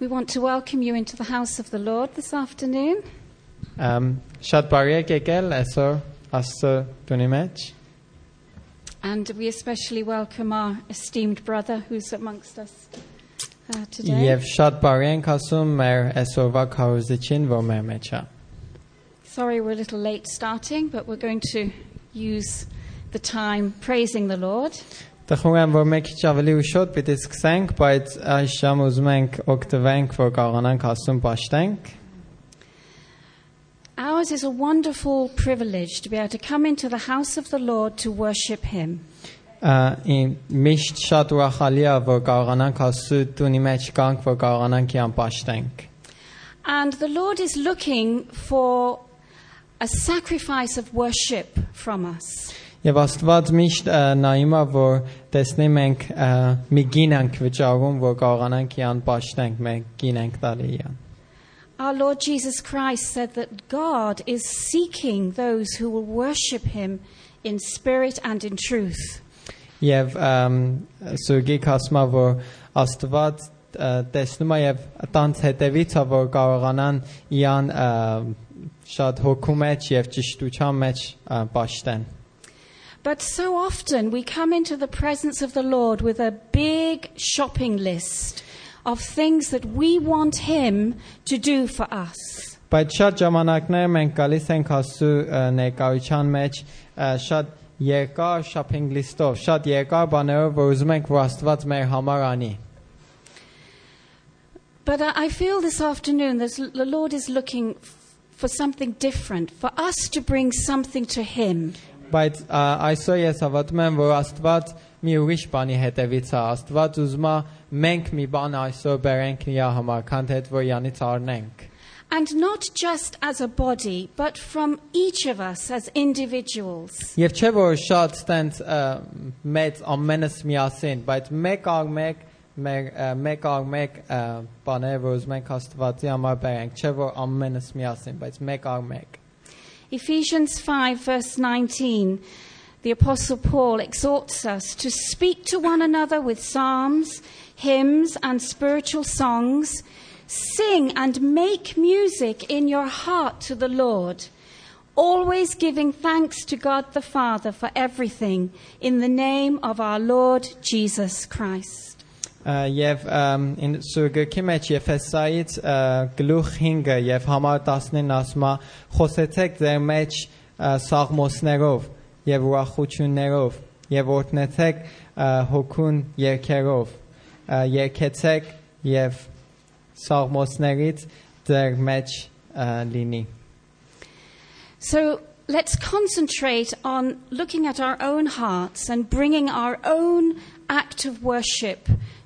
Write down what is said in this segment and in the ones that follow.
We want to welcome you into the house of the Lord this afternoon. Um, Շատ բարի եք եկել այսօր Աստծո տունի մեջ։ And we especially welcome our esteemed brother who's amongst us uh, today. Եվ շատ բարի ենք ասում մեր այսօրվա քարոզիչին, որ մեր մեջ է։ Sorry we're a little late starting, but we're going to use the time praising the Lord. איך אומרים, ואומק שווליו ביט איס קסנק, בייט אישה מוזמנק אוקטבנק וקרננק אסום פשטנק. Ours is a wonderful privilege to be able to come into the house of the Lord to worship Him. in mist shat wa khalia vo garanan kasu tunimech gank vo garanan kian pashtenk. And the Lord is looking for a sacrifice of worship from us. Եվ Աստված միշտ նայում է, որ տեսնի մենք մի գին ենք վճարում, որ կարողանանք իրան պաշտենք, մենք գին ենք տալի իրան։ Our Lord Jesus Christ said that God is seeking those who will worship Him in spirit and in truth. Եվ Սուրգի կասմա որ Աստված տեսնում է եւ տանց հետևից է որ կարողանան իրան շատ հոգու մեջ եւ ճշտության մեջ ը, պաշտեն։ But so often we come into the presence of the Lord with a big shopping list of things that we want Him to do for us. Բայց շատ ժամանակներ մենք գալիս ենք Աստծո ը, ներկայության մեջ ը, շատ երկար shopping list-ով, շատ երկար բաներով, որ ուզում ենք որ Աստված մեր համար անի։ But I I feel this afternoon that the Lord is looking f- for something different, for us to bring something to Him. Բայց այսօր ես հավատում եմ, որ Աստված մի ուրիշ բանի հետևից է։ Աստված ուզում է մենք մի բան այսօր բերենք իր համար, քան թե որ յանից առնենք։ And not just as a body, but from each of us as individuals. Եվ չէ որ շատ ստենց ա, մեծ ամենս միասին, բայց մեկ առ մեկ մեր մեկ առ մեկ բաներ որ ուզում ենք Աստվածի համար բերենք, չէ որ ամենս միասին, բայց մեկ առ մեկ։ Ephesians 5, verse 19, the Apostle Paul exhorts us to speak to one another with psalms, hymns, and spiritual songs. Sing and make music in your heart to the Lord, always giving thanks to God the Father for everything in the name of our Lord Jesus Christ. Ըմ, ին սուրգքի մեջ Եփեսայից գլուխ 5-ը եւ համար 19 ասում է խոսեցեք ձեր մեջ սաղմոսներով եւ ուրախություններով եւ օրհնեցեք ա, հոգուն երկերով երկեցեք եւ սաղմոսներից ձեր մեջ լինի So let's concentrate on looking at our own hearts and bringing our own act of worship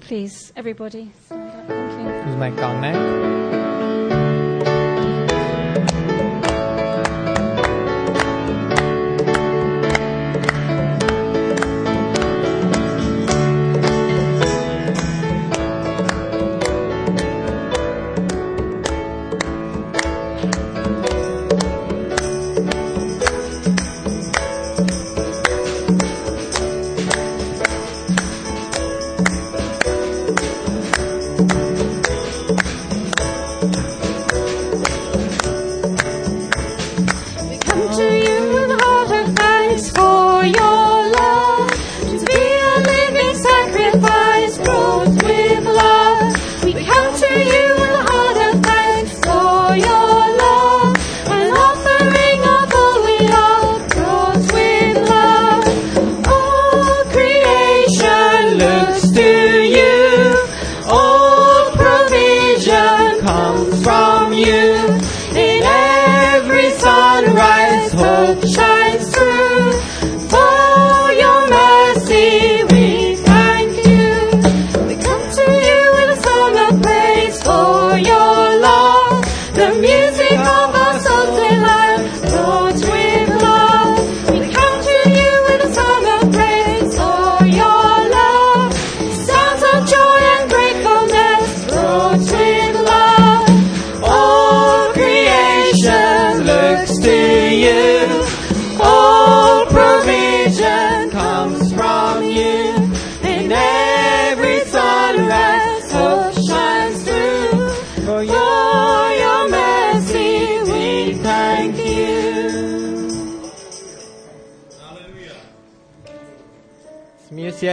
Please, everybody, stand up. Thank you. This is my Kang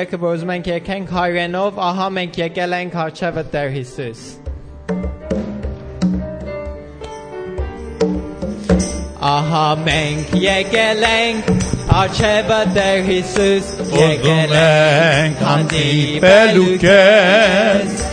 երգը, որ ուզում ենք եկենք հայրենով, ահա մենք եկել ենք արչևը Տեր Հիսուս։ Ահա մենք եկել ենք արչևը Տեր Հիսուս, Ուզում ենք հանդիպելու քեզ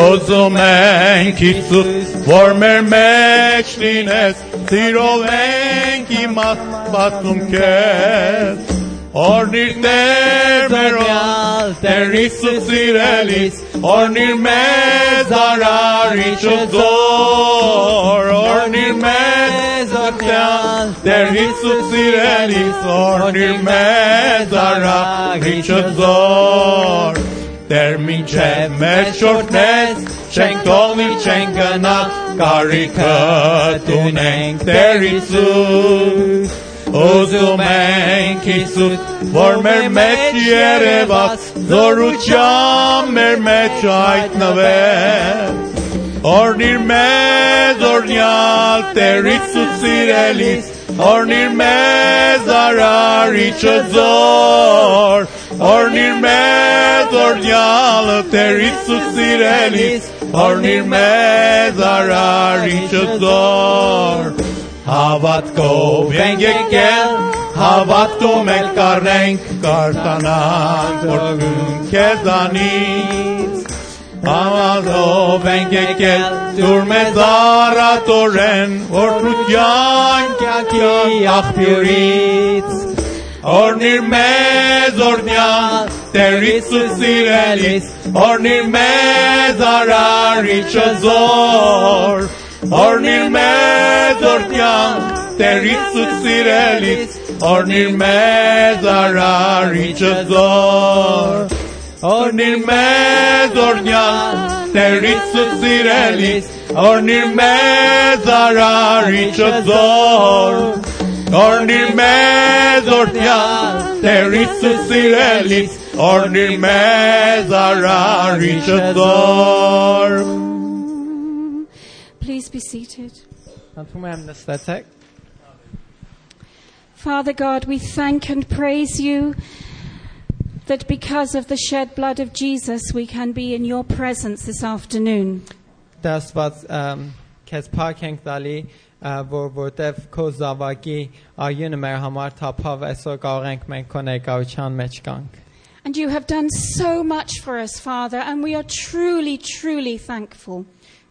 Ուզում ենք Հիսուս որ մեր մեջ լինես Սիրով ենք իմաստում քեզ Օրնիր Տեր մերոյալ Տեր Հիսուս սիրելիս Օրնիր մեզ արարիչը զոր Օրնիր մեզ օգնյալ Տեր Հիսուս սիրելիս Օրնիր մեզ արարիչը զոր Տեր մինչև մեր շորտնես Չենք թողնի չենք գնա Կարիքը տունենք Տեր Uzumen kisut Vor mermet yere bas Zor uçan mermet ait nave Or nirmez or nyal Terik sirelis Or nirmez zarar iç zor Or nirmez or nyal Terik sirelis Or nirmez zarar iç zor Հավատքով ենք եկել, հավատքում ենք կառնենք, կարտանանք, որ քեզանից։ Հավատով ենք եկել, դուր մեզ առատորեն, որ թության կյանքի աղբյուրից։ Օրնիր մեզ օրնյալ, Տեր Հիսուս սիրելիս, օրնիր մեզ արարիչը զոր, Ornir me Zortjan, Teritës Sirelit, Ornir me Zarari që zor. Ornir me Zortjan, Teritës Sirelit, Ornir me Zarari që zor. Ornir me Zortjan, Teritës Sirelit, Ornir me Zarari që zor. Please be seated. Խնդրում եմ նստեցեք։ Father God, we thank and praise you that because of the shed blood of Jesus, we can be in your presence this afternoon. Դասված քեզ փակ ենք տալի, ա, որ որտեվ քո զավակի արյունը մեր համար թափավ, այսօր կարող ենք մենք քո ներկայության մեջ կանք։ And you have done so much for us, Father, and we are truly, truly thankful.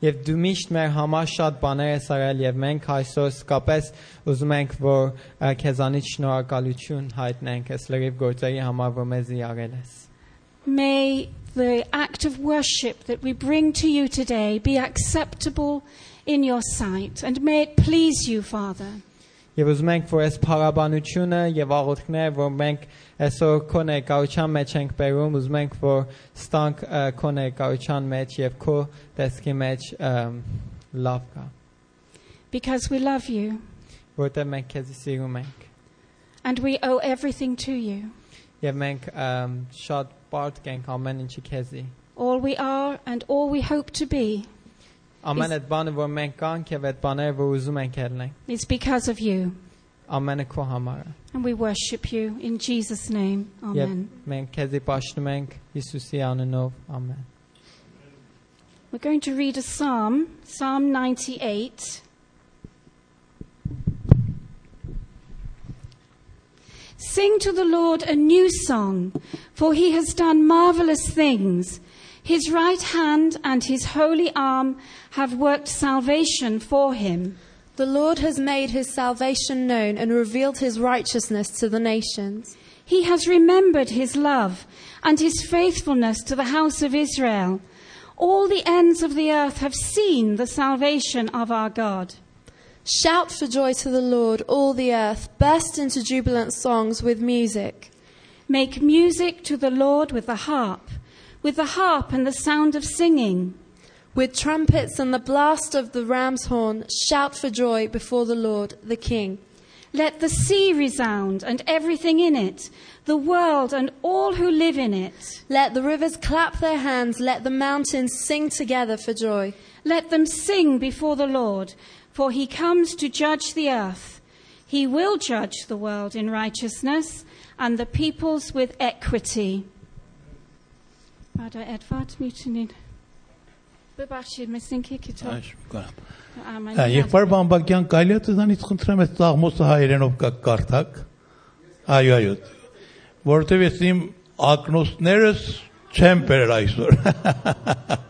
Եվ դու միշտ մեր համար շատ բաներ ես արել եւ մենք այսօր սկապես ուզում ենք որ ա, քեզանից շնորհակալություն հայտնենք այս լրիվ գործերի համար որ մեզի արել ես։ May the act of worship that we bring to you today be acceptable in your sight, and may it please you, Father. Եվ ուզում ենք որ այս փառաբանությունը եւ աղոթքները որ մենք այսօր քո ներկայության մեջ ենք բերում, ուզում ենք որ ստանք ա, քո ներկայության մեջ եւ քո տեսքի մեջ ամ, լավ կա, Because we love you որտեղ մենք քեզ սիրում ենք and we owe everything to you. եւ մենք ամ, շատ բարդ ենք ամեն ինչի քեզի։ All we are and all we hope to be It's because of you. amen. And we worship you in Jesus name. Amen. Amen. We're going to read a psalm, Psalm 98. Sing to the Lord a new song, for he has done marvelous things. His right hand and his holy arm have worked salvation for him. The Lord has made his salvation known and revealed his righteousness to the nations. He has remembered his love and his faithfulness to the house of Israel. All the ends of the earth have seen the salvation of our God. Shout for joy to the Lord, all the earth. Burst into jubilant songs with music. Make music to the Lord with the harp, with the harp and the sound of singing. With trumpets and the blast of the ram's horn, shout for joy before the Lord, the King. Let the sea resound and everything in it, the world and all who live in it. Let the rivers clap their hands, let the mountains sing together for joy. Let them sing before the Lord, for he comes to judge the earth. He will judge the world in righteousness and the peoples with equity. Բբախշիր, մեզ ինքի քիթո։ Այժմ կարամ։ Ամեն։ Հա, Եղբայր Բամբակյան կարելի է ցանից խնդրեմ այս ծաղմոսը հայերենով կա կարդակ։ Այո, այո։ Որտեւ ես իմ ակնոստներս չեմ բերել այսօր։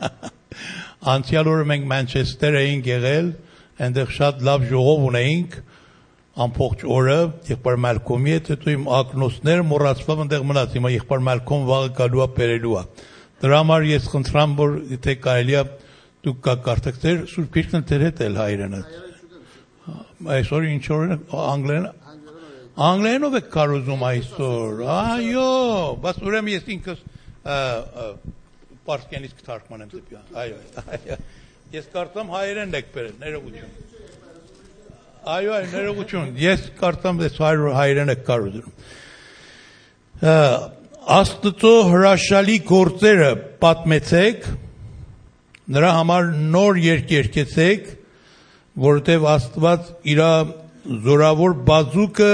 Անցյալ օրը մենք Մանչեսթեր էինք եղել, այնտեղ շատ լավ ժողով ունեինք ամբողջ օրը եղբայր Մալկոմի հետ հետո իմ ակնոստները մոռացավ այնտեղ մնաց հիմա եղբայր Մալկոմ վաղը գալու է բերելու է դրա համար ես խնդրամ որ եթե կարելի է դուք կա կարդակներ սուրբ քիրքն դեր հետ էլ հայրենը այսօր ինչ օրն անգլերեն անգլերենով եք կարոզում այսօր այո բաց ուրեմն ես ինքս պարսկենից կթարգմանեմ դեպի այո այո ես կարծամ հայերեն եք բերել ներողություն Այո, այո, ներողություն։ Ես կարծամ ես հայր հայրեն եք կարողանում։ Աստծո հրաշալի գործերը պատմեցեք, նրա համար նոր երկ երկեցեք, որովհետև Աստված իր զորավոր բազուկը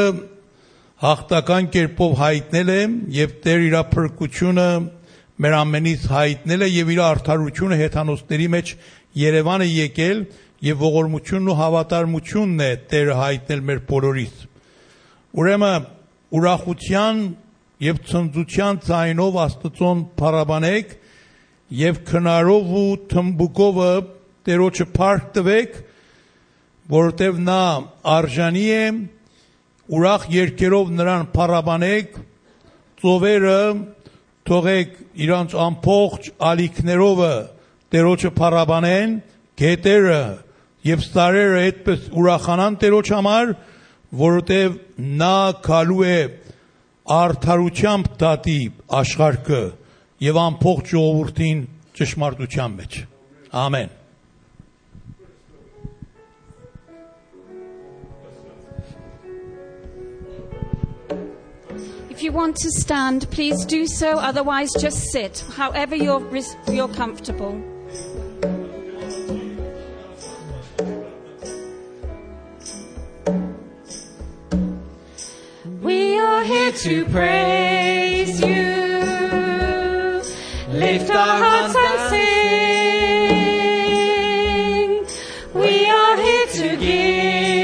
հաղթական կերպով հայտնել է եւ Տեր իր փրկությունը մեր ամենից հայտնել է եւ իր արդարությունը հեթանոսների մեջ Երևան է եկել եւ ողորմությունն ու հավատարմությունն է Տերը հայտնել մեր բոլորիս։ Ուրեմն ուրախության եւ ցնծության ցայնով Աստծուն փառաբանեք եւ քնարով ու թմբուկովը Տերոջը փառք տվեք, որովհետեւ նա արժանի է ուրախ երկերով նրան փառաբանեք, ծովերը թողեք իրանց ամբողջ ալիքներովը Տերոջը փառաբանեն, գետերը եւ սարերը այդպես ուրախանան Տերոջ համար, որովհետեւ նա քալու է արդարությամբ դատի աշխարհը եւ ամբողջ ժողովրդին ճշմարտության մեջ։ Ամեն։ If you want to stand, please do so. Otherwise, just sit, however you're, you're comfortable. We are here to praise you. Lift our hearts and sing. We are here to give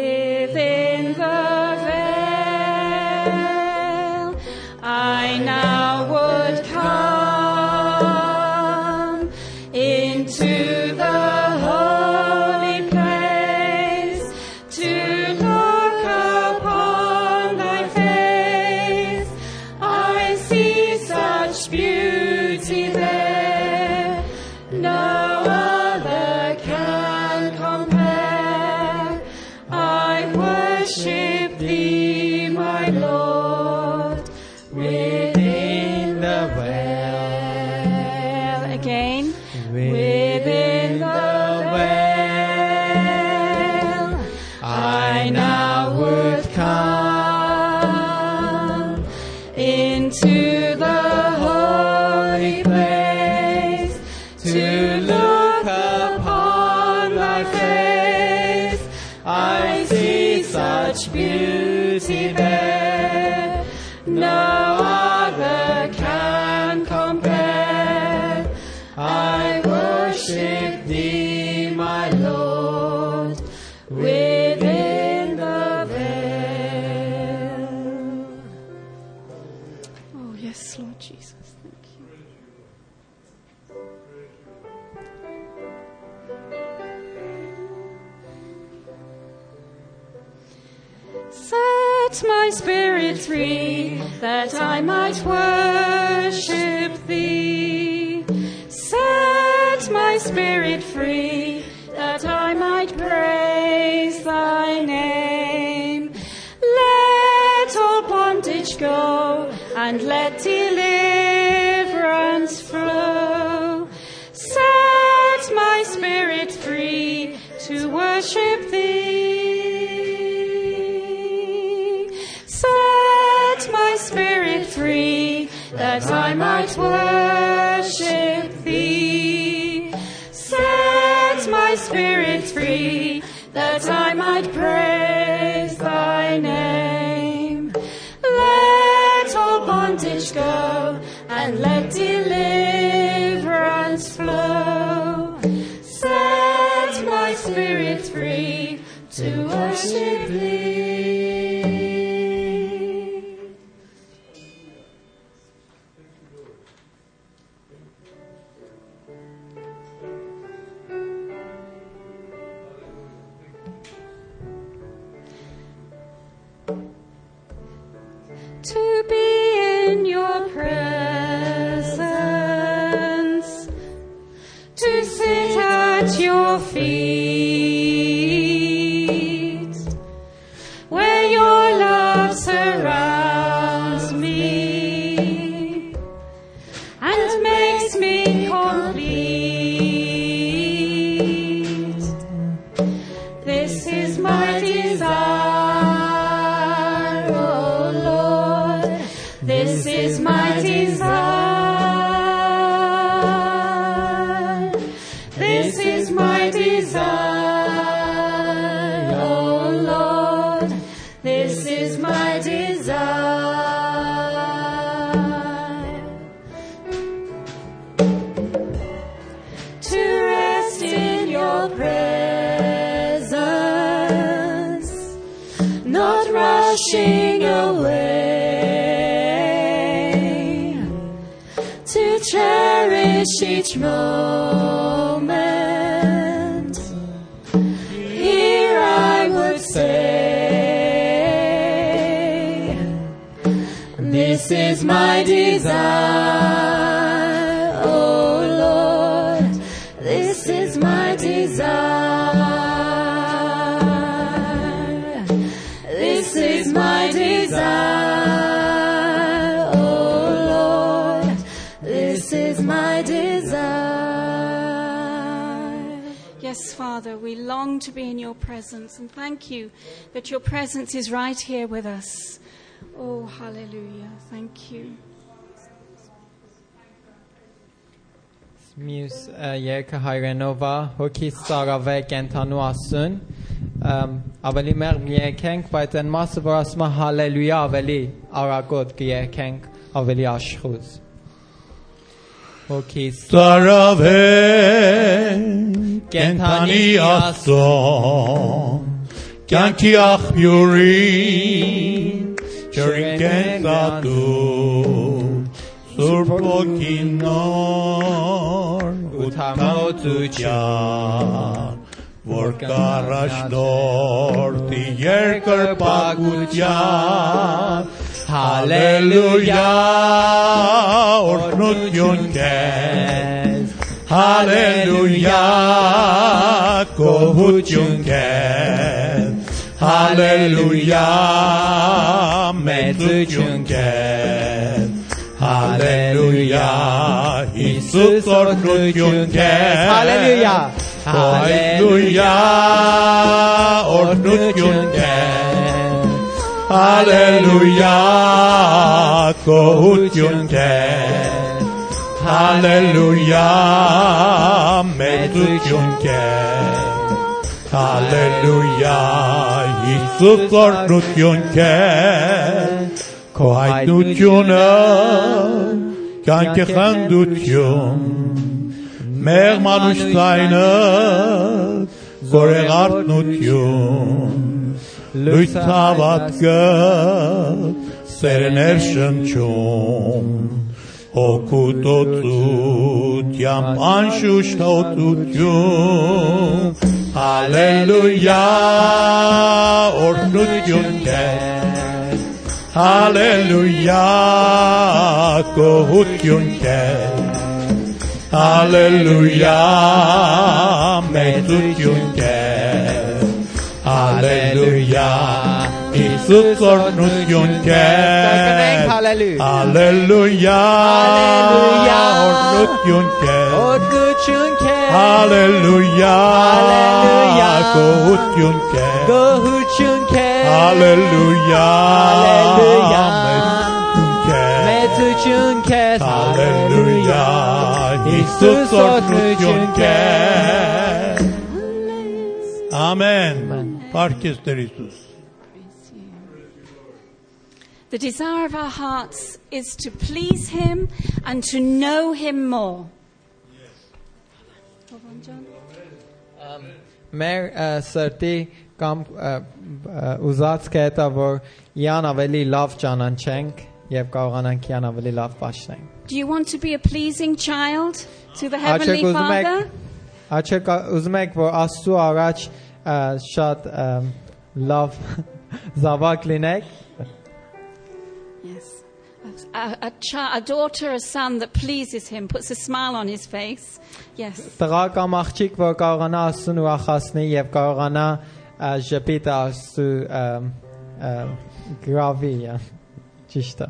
Within I see such beauty there, that I might worship thee. Set my spirit free, that I might praise thy name. Let all bondage go, and let that I might worship thee. Set my spirit free that I might praise feet, cherish each moment. Here I would say, This is my desire, Father, we long to be in your presence and thank you that your presence is right here with us. Oh, hallelujah. Thank you. Մյուս ը, երգը հայրենով է հոգի սարավե կենթանու ասուն Ամ, ավելի մեղ միեկենք բայց այն մասը որ ասում է հալելույա ավելի արագոտ կերքենք ավելի աշխուզ հոգի Ծարավեն կենթանի աստոն կյանքի աղբյուրին ջրին կենտատու Սուրբ ոգինոր ու թամոցության որ կառաջնորդի երկրպագության Halleluja, Ordnung Junkers. Halleluja, Kobut Junkers. Halleluja, Metzu Junkers. Halleluja, Jesus Ordnung Junkers. Halleluja, Halleluja. Հալելույա գոհություն քեզ Հալելույա մեծություն քեզ Հալելույա Հիսուս օրհնություն քեզ Քո հայտնությունը կյանքի խնդություն Մեր մանուշտայնը Lyhtavatka serenershëm qum O ku do tut jam anshu shto tut ju Aleluja or nut kohut ju ke Aleluja me tut Halleluja, Jesus ornutjunker. Halleluja. Halleluja, Halleluja. ornutjunker. Och Gudjunke. Halleluja, Halleluja. kohutjunker. Gudjunke. Halleluja, Halleluja. metutjunker. Metujunke. Halleluja, Jesus ornutjunker. Amen. Parkester Jesus. The desire of our hearts is to please Him and to know Him more. Hold on, John. Մեր ը, սրտի կամ ը, ը, ուզած կետա որ յան ավելի լավ ճանաչենք եւ կարողանանք յան ավելի լավ պաշտենք։ Do you want to be a pleasing child to the Heavenly Աչեք ուզում եք Father? Աչեք ուզում եք որ Աստծո առաջ ը, շատ ը, լավ զավակ լինեք։ Yes. A, a, chi- a daughter, a son that pleases Him, puts a smile on his face. Yes. Տղա կամ աղջիկ որ կարողանա Աստծուն ուրախացնի եւ կարողանա ը, ժպիտ Աստծո ը, ը, գրավի ա, ճիշտ է։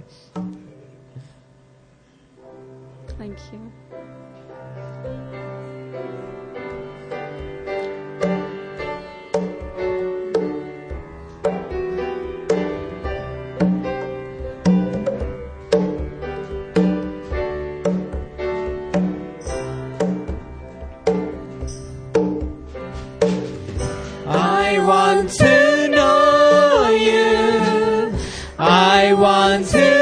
Thank you.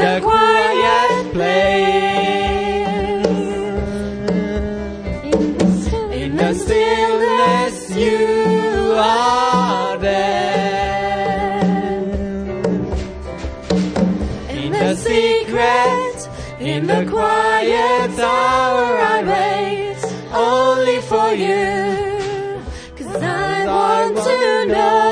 the quiet place. In the stillness, you are there. In the secret, in the quiet hour, I wait only for you. Cause I want to know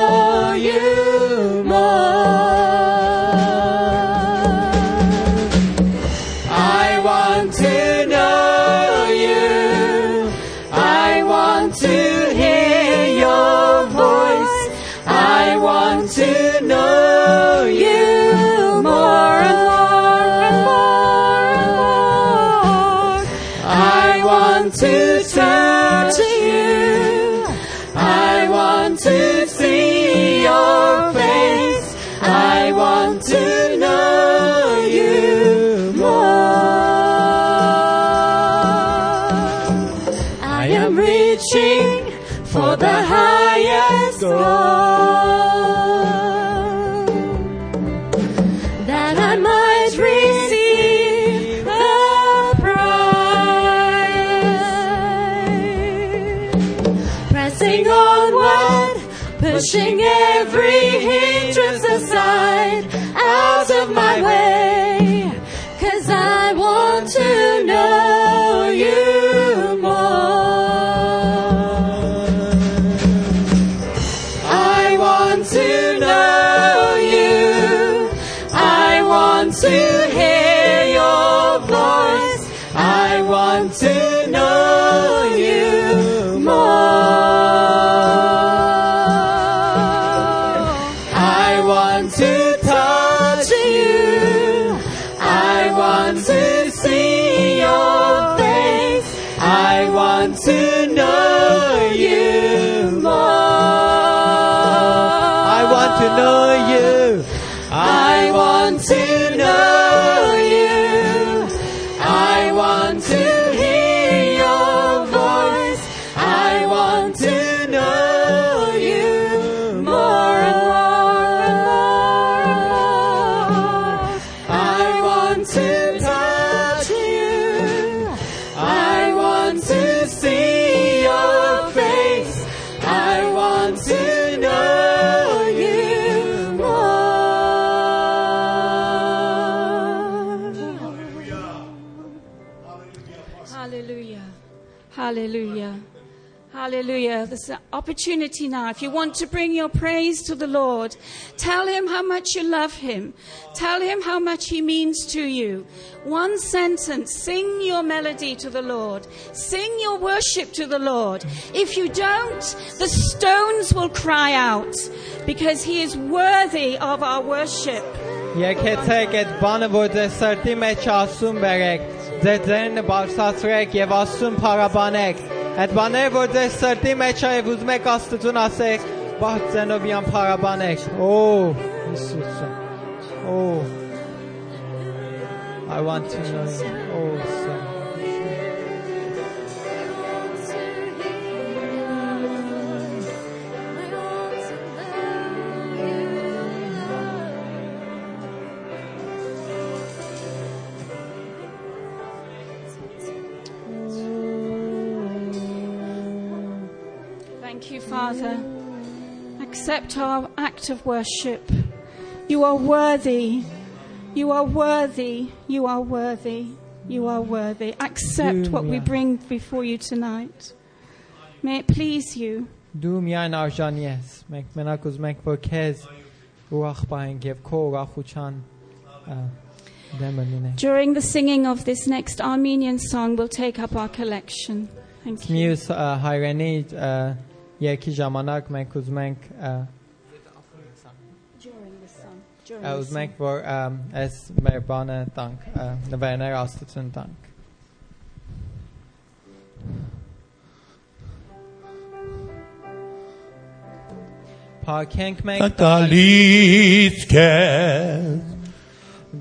Pushing every hindrance aside, out of my way. Cause I want to know you an opportunity now. If you want to bring your praise to the Lord, tell him how much you love him. Tell him how much he means to you. One sentence. Sing your melody to the Lord. Sing your worship to the Lord. If you don't, the stones will cry out because he is worthy of our worship. Եկեցեք այդ բանը, որ ձեր սրտի մեջ ասում բերեք, ձեր ձերն բարձրացրեք եւ ասում փարաբանեք։ Այդ բաները, որ ձեր սրտի մեջ է եւ ուզում եք Աստծուն ասեք, բաց ձենով իան փարաբանեք։ Օ, Հիսուսը։ Օ, I want to know you. Oh, son. Father. Accept our act of worship. You are worthy. You are worthy. You are worthy. You are worthy. Accept what we bring before you tonight. May it please you. During the singing of this next Armenian song, we'll take up our collection. Thank you. Երկի ժամանակ մենք ուզում ենք ա, During the song. During ա, the ուզում song. ենք որ ա, այս մեր բանը տանք ա, նվերներ Աստծուն տանք։ Փակենք մենք տալիս քեզ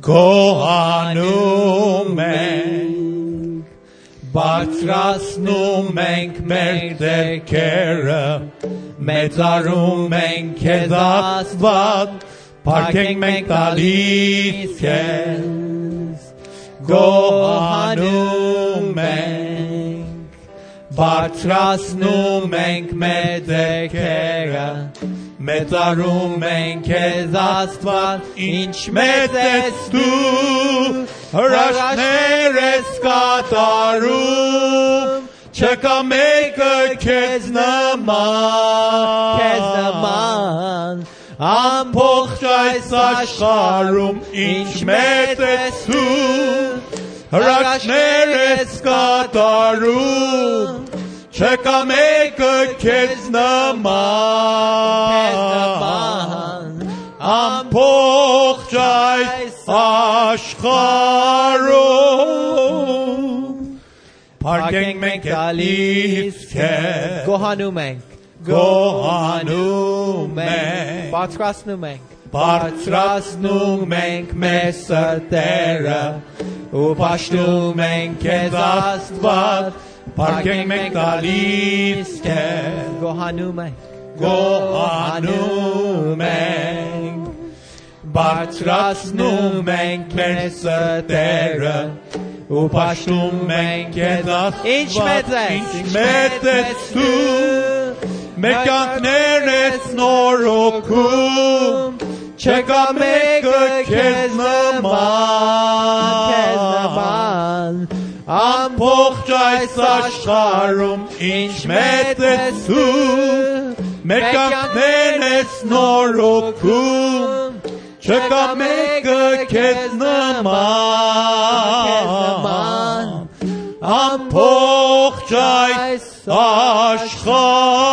գոհանում ենք բարձրացնում ենք մեր ձեռքերը մեծարում ենք քեզ աստված փառքենք մենք տալիս քեզ գոհանում ենք բարձրացնում ենք մեր ձեռքերը մեծարում ենք քեզ աստված ինչ մեծ ես դու հրաշքներ ես կատարում չկա մեկը քեզ նման քեզ նման ամբողջ այս աշխարհում ինչ մեծ ես դու հրաշքներ ես կատարում չկա մեկը քեզ նման ամբողջ այս աշխարհում Փառքենք մենք գալիս քեզ գոհանում ենք գոհանում ենք բարձրացնում ենք բարձրացնում ենք մեր սրտերը ու պաշտում ենք քեզ աստված parking megdalízke. Gohanu meg. Gohanu meg. Batrasnu menk messzertere. Upastum menket az ismertetsz tú. Megant neres norokum. Csega meg a keznaman. Keznaman. ամբողջ այս աշխարհում ինչ մեծ է սու մեր կանքներն ես նորոգում չկա մեկը քեզ նման ամբողջ այս աշխարհ